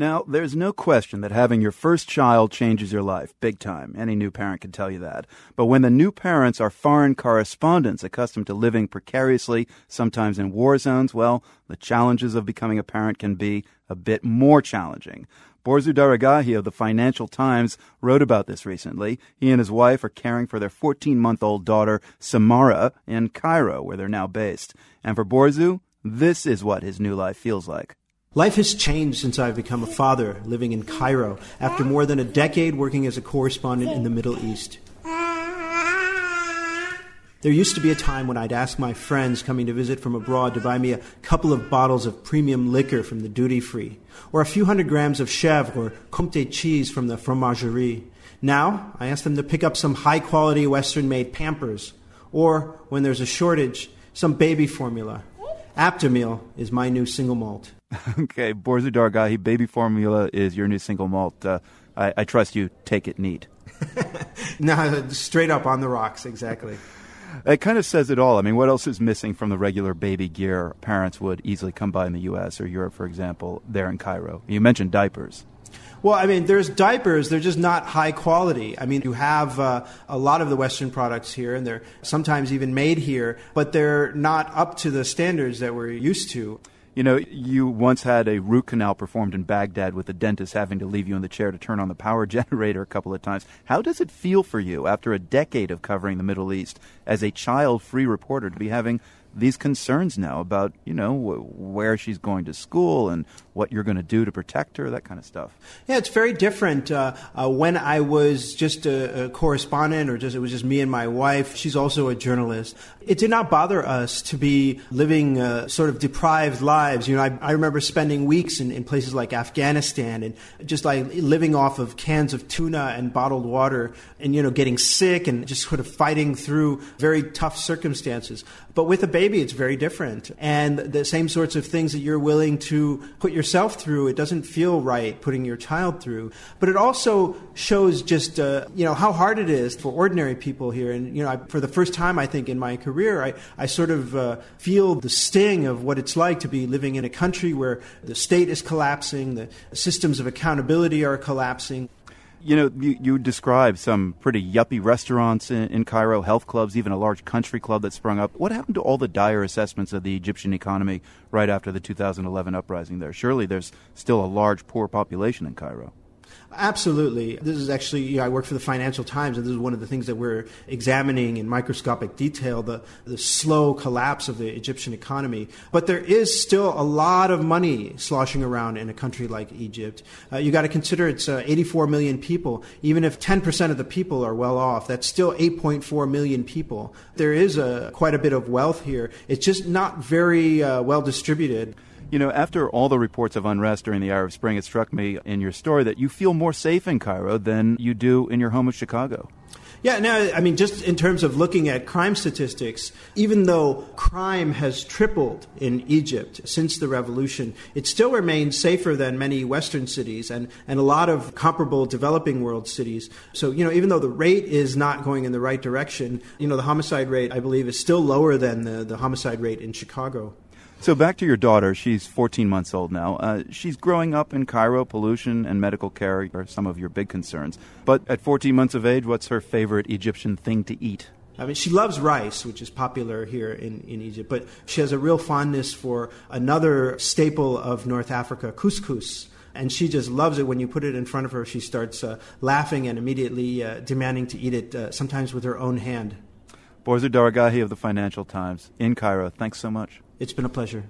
Now, there's no question that having your first child changes your life, big time. Any new parent can tell you that. But when the new parents are foreign correspondents accustomed to living precariously, sometimes in war zones, well, the challenges of becoming a parent can be a bit more challenging. Borzou Daragahi of the Financial Times wrote about this recently. He and his wife are caring for their 14 month old daughter, Samara, in Cairo, where they're now based. And for Borzou, this is what his new life feels like. Life has changed since I've become a father living in Cairo after more than a decade working as a correspondent in the Middle East. There used to be a time when I'd ask my friends coming to visit from abroad to buy me a couple of bottles of premium liquor from the duty free, or a few hundred grams of chèvre or comté cheese from the fromagerie. Now, I ask them to pick up some high quality Western made Pampers, or, when there's a shortage, some baby formula. Aptamil is my new single malt. okay, Borzou Daragahi, baby formula is your new single malt. Uh, I, I, trust you take it neat. no, straight up on the rocks, exactly. It kind of says it all. I mean, what else is missing from the regular baby gear parents would easily come by in the U.S. or Europe, for example, there in Cairo? You mentioned diapers. Well, I mean, there's diapers. They're just not high quality. I mean, you have uh, a lot of the Western products here, and they're sometimes even made here, but they're not up to the standards that we're used to. You know, you once had a root canal performed in Baghdad with the dentist having to leave you in the chair to turn on the power generator a couple of times. How does it feel for you after a decade of covering the Middle East as a child free reporter to be having these concerns now about you know where she's going to school and what you're going to do to protect her, that kind of stuff. Yeah, it's very different. Uh, uh, when I was just a, a, correspondent, or just it was just me and my wife. She's also a journalist. It did not bother us to be living uh, sort of deprived lives. You know, I, I remember spending weeks in, in, places like Afghanistan and just like living off of cans of tuna and bottled water, and you know, getting sick and just sort of fighting through very tough circumstances. But with a baby, it's very different. And the same sorts of things that you're willing to put yourself through, it doesn't feel right putting your child through. But it also shows just, uh, you know, how hard it is for ordinary people here. And, you know, I, for the first time, I think, in my career, I, I sort of uh, feel the sting of what it's like to be living in a country where the state is collapsing, the systems of accountability are collapsing. You know, you, you described some pretty yuppie restaurants in, in, Cairo, health clubs, even a large country club that sprung up. What happened to all the dire assessments of the Egyptian economy right after the 2011 uprising there? Surely there's still a large poor population in Cairo. Absolutely. This is actually, you know, I work for the Financial Times, and this is one of the things that we're examining in microscopic detail the, the slow collapse of the Egyptian economy. But there is still a lot of money sloshing around in a country like Egypt. Uh, you got to consider it's uh, 84 million people. Even if 10% of the people are well off, that's still 8.4 million people. There is a, quite a bit of wealth here. It's just not very uh, well distributed. You know, after all the reports of unrest during the Arab Spring, it struck me in your story that you feel more safe in Cairo than you do in your home of Chicago. Yeah, no, I mean, just in terms of looking at crime statistics, even though crime has tripled in Egypt since the revolution, it still remains safer than many Western cities and, and a lot of comparable developing world cities. So, you know, even though the rate is not going in the right direction, you know, the homicide rate, I believe, is still lower than the, the homicide rate in Chicago. So back to your daughter. She's 14 months old now. Uh, she's growing up in Cairo. Pollution and medical care are some of your big concerns. But at 14 months of age, what's her favorite Egyptian thing to eat? I mean, she loves rice, which is popular here in, in Egypt, but she has a real fondness for another staple of North Africa, couscous. And she just loves it. When you put it in front of her, she starts uh, laughing and immediately uh, demanding to eat it, uh, sometimes with her own hand. Borzou Daragahi of the Financial Times in Cairo, thanks so much. It's been a pleasure.